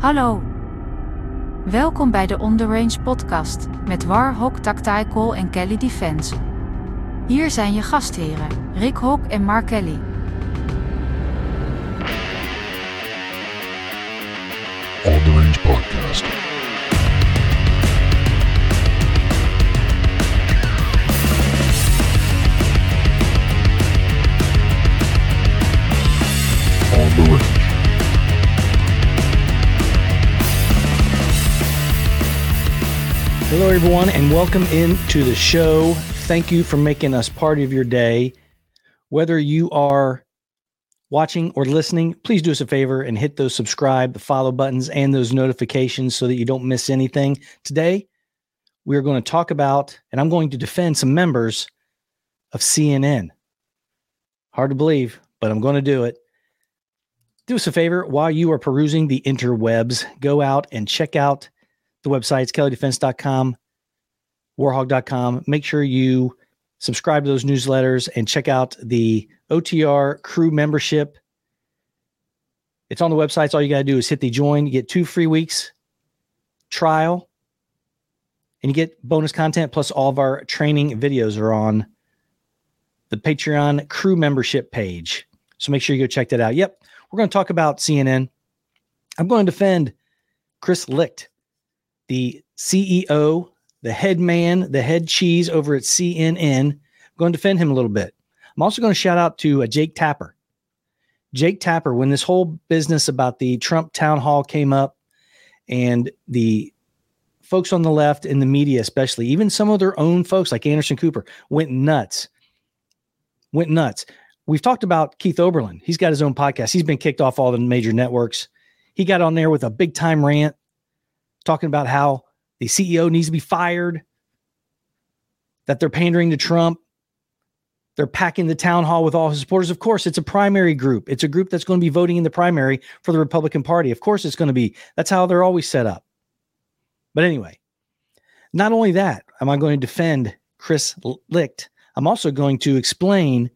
Hallo. Welkom bij de On The Range podcast met Warhawk Tactical en Kelly Defense. Hier zijn je gastheren, Rick Hawk en Mark Kelly. On the Range Podcast. Hello, everyone, and welcome into the show. Thank you for making us part of your day. Whether you are watching or listening, please do us a favor and hit those subscribe, the follow buttons, and those notifications so that you don't miss anything. Today, we are going to talk about, and I'm going to defend some members of CNN. Hard to believe, but I'm going to do it. Do us a favor while you are perusing the interwebs, go out and check out the websites, kelleydefense.com, warhogg.com. Make sure you subscribe to those newsletters and check out the OTR crew membership. It's on the websites. All you got to do is hit the join. You get two free weeks trial, and you get bonus content. Plus, all of our training videos are on the Patreon crew membership page. So make sure you go check that out. Yep, we're going to talk about CNN. I'm going to defend Chris Licht the CEO, the head man, the head cheese over at CNN. I'm going to defend him a little bit. I'm also going to shout out to uh, Jake Tapper. Jake Tapper, when this whole business about the Trump town hall came up, and the folks on the left in the media, especially, even some of their own folks like Anderson Cooper, went nuts. Went nuts. We've talked about Keith Olbermann. He's got his own podcast. He's been kicked off all the major networks. He got on there with a big time rant talking about how the CEO needs to be fired, that they're pandering to Trump. They're packing the town hall with all his supporters. Of course, it's a primary group. It's a group that's going to be voting in the primary for the Republican Party. Of course, it's going to be. That's how they're always set up. But anyway, not only that, am I going to defend Chris Licht, I'm also going to explain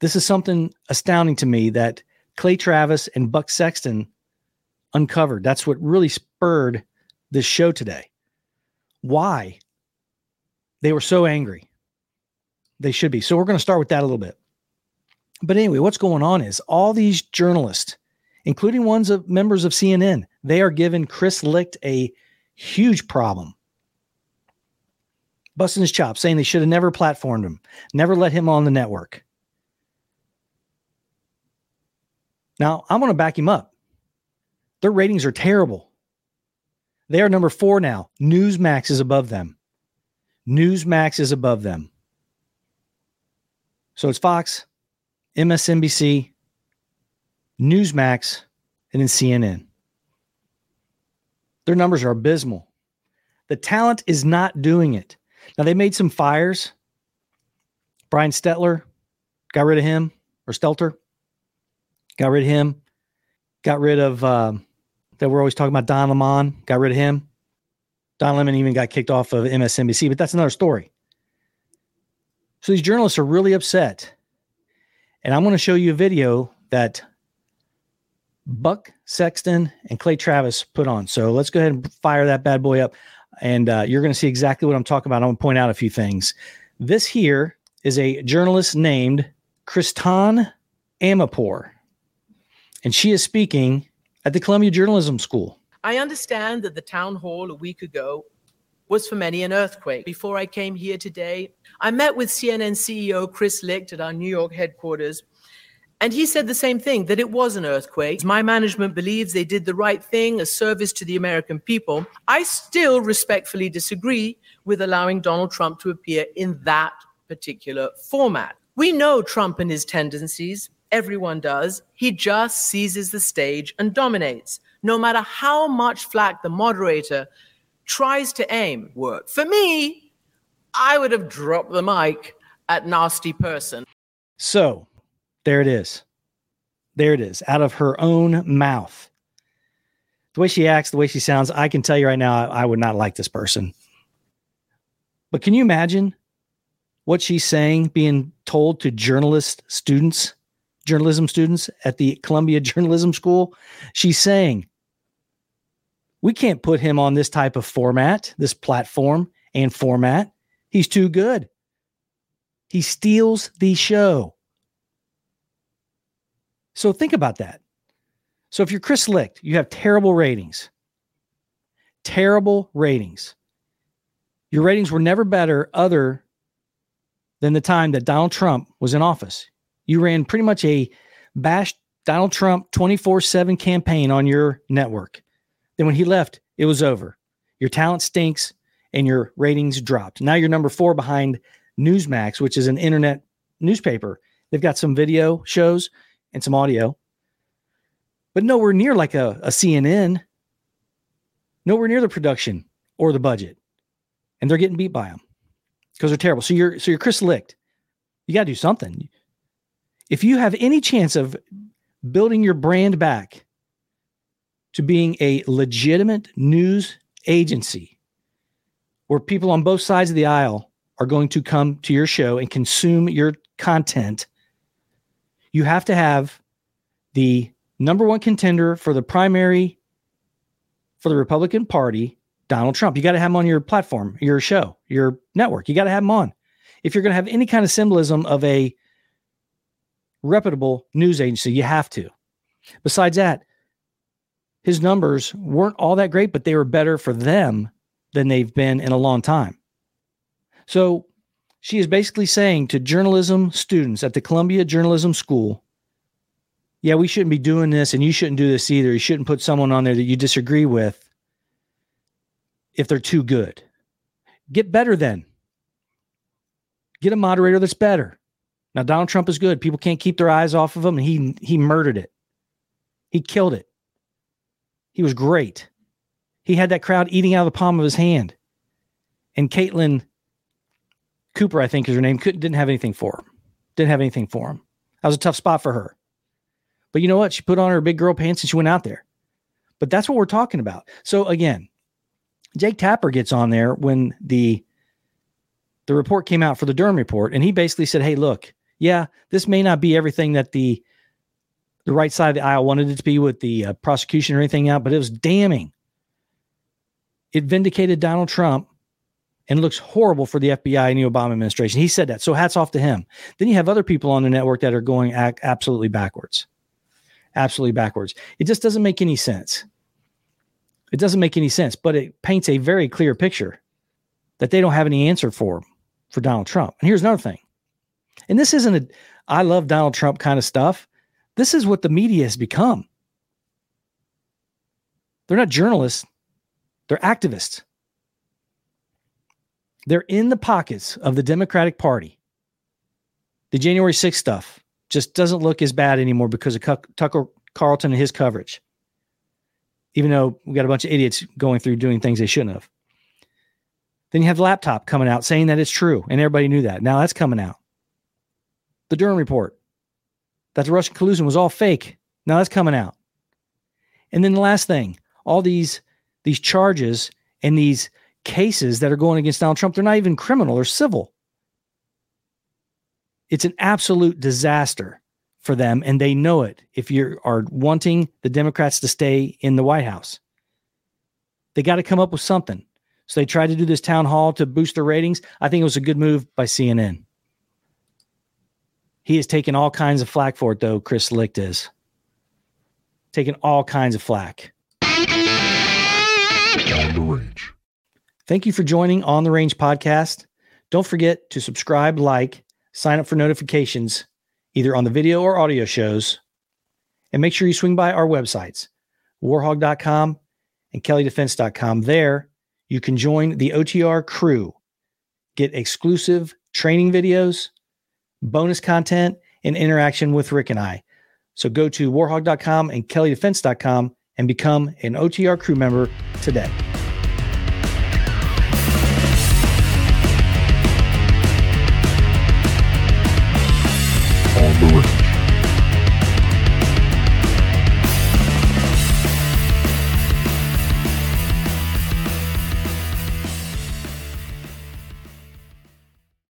this is something astounding to me that Clay Travis and Buck Sexton uncovered. That's what really spurred this show today. Why they were so angry. They should be. So we're going to start with that a little bit. But anyway, what's going on is all these journalists, including ones of members of CNN, they are giving Chris Licht a huge problem. Busting his chops, saying they should have never platformed him, never let him on the network. Now, I'm going to back him up. Their ratings are terrible. They are number four now. Newsmax is above them. Newsmax is above them. So it's Fox, MSNBC, Newsmax, and then CNN. Their numbers are abysmal. The talent is not doing it. Now they made some fires. Brian Stelter got rid of him, or Stelter got rid of him. Got rid of um, that we're always talking about Don Lemon, got rid of him. Don Lemon even got kicked off of MSNBC, but that's another story. So these journalists are really upset. And I'm going to show you a video that Buck Sexton and Clay Travis put on. So let's go ahead and fire that bad boy up. And uh, you're going to see exactly what I'm talking about. I'm going to point out a few things. This here is a journalist named Kristan Amanpour. And she is speaking at the Columbia Journalism School. I understand that the town hall a week ago was for many an earthquake. Before I came here today, I met with CNN CEO Chris Licht at our New York headquarters, and he said the same thing that it was an earthquake. My management believes they did the right thing, a service to the American people. I still respectfully disagree with allowing Donald Trump to appear in that particular format. We know Trump and his tendencies. Everyone does. He just seizes the stage and dominates, no matter how much flack the moderator tries to aim. Work. For me, I would have dropped the mic at nasty person. So there it is. There it is, out of her own mouth. The way she acts, the way she sounds, I can tell you right now, I, I would not like this person. But can you imagine what she's saying being told to journalist students? Journalism students at the Columbia Journalism School. She's saying, We can't put him on this type of format, this platform and format. He's too good. He steals the show. So think about that. So if you're Chris Licht, you have terrible ratings. Terrible ratings. Your ratings were never better other than the time that Donald Trump was in office. You ran pretty much a bash Donald Trump 24 7 campaign on your network. Then when he left, it was over. Your talent stinks and your ratings dropped. Now you're number four behind Newsmax, which is an internet newspaper. They've got some video shows and some audio, but nowhere near like a, a CNN, nowhere near the production or the budget. And they're getting beat by them because they're terrible. So you're so you're Chris Licht. You got to do something. If you have any chance of building your brand back to being a legitimate news agency where people on both sides of the aisle are going to come to your show and consume your content, you have to have the number one contender for the primary for the Republican Party, Donald Trump. You got to have him on your platform, your show, your network. You got to have him on. If you're going to have any kind of symbolism of a reputable news agency, you have to. Besides that, his numbers weren't all that great, but they were better for them than they've been in a long time. So she is basically saying to journalism students at the Columbia Journalism School, yeah, we shouldn't be doing this, and you shouldn't do this either. You shouldn't put someone on there that you disagree with if they're too good. Get better then. Get a moderator that's better. Now Donald Trump is good. People can't keep their eyes off of him, and he he murdered it. He killed it. He was great. He had that crowd eating out of the palm of his hand. And Caitlin Cooper, I think is her name, couldn't didn't have anything for him. Didn't have anything for him. That was a tough spot for her. But you know what? She put on her big girl pants and she went out there. But that's what we're talking about. So again, Jake Tapper gets on there when the the report came out for the Durham report, and he basically said, "Hey, look, yeah, this may not be everything that the the right side of the aisle wanted it to be with the uh, prosecution or anything out, but it was damning. It vindicated Donald Trump and looks horrible for the FBI and the Obama administration. He said that. So hats off to him. Then you have other people on the network that are going absolutely backwards. Absolutely backwards. It just doesn't make any sense. It doesn't make any sense, but it paints a very clear picture that they don't have any answer for for Donald Trump. And here's another thing. And this isn't a I love Donald Trump kind of stuff. This is what the media has become. They're not journalists, they're activists. They're in the pockets of the Democratic Party. The January 6th stuff just doesn't look as bad anymore because of Tucker Carlson and his coverage. Even though we got a bunch of idiots going through doing things they shouldn't have. Then you have the laptop coming out saying that it's true, and everybody knew that. Now that's coming out. The Durham report that the Russian collusion was all fake. Now that's coming out. And then the last thing, all these these charges and these cases that are going against Donald Trump, they're not even criminal, they're civil. It's an absolute disaster for them, and they know it if you are wanting the Democrats to stay in the White House. They got to come up with something. So they tried to do this town hall to boost their ratings. I think it was a good move by CNN. He has taken all kinds of flack for it, though, Chris Licht is. Taking all kinds of flack. On the range. Thank you for joining On the Range podcast. Don't forget to subscribe, like, sign up for notifications, either on the video or audio shows. And make sure you swing by our websites, warhogg.com and kelleydefense.com. There, you can join the OTR crew, get exclusive training videos, bonus content, and interaction with Rick and I. So go to warhogg.com and kelleydefense.com and become an OTR crew member today.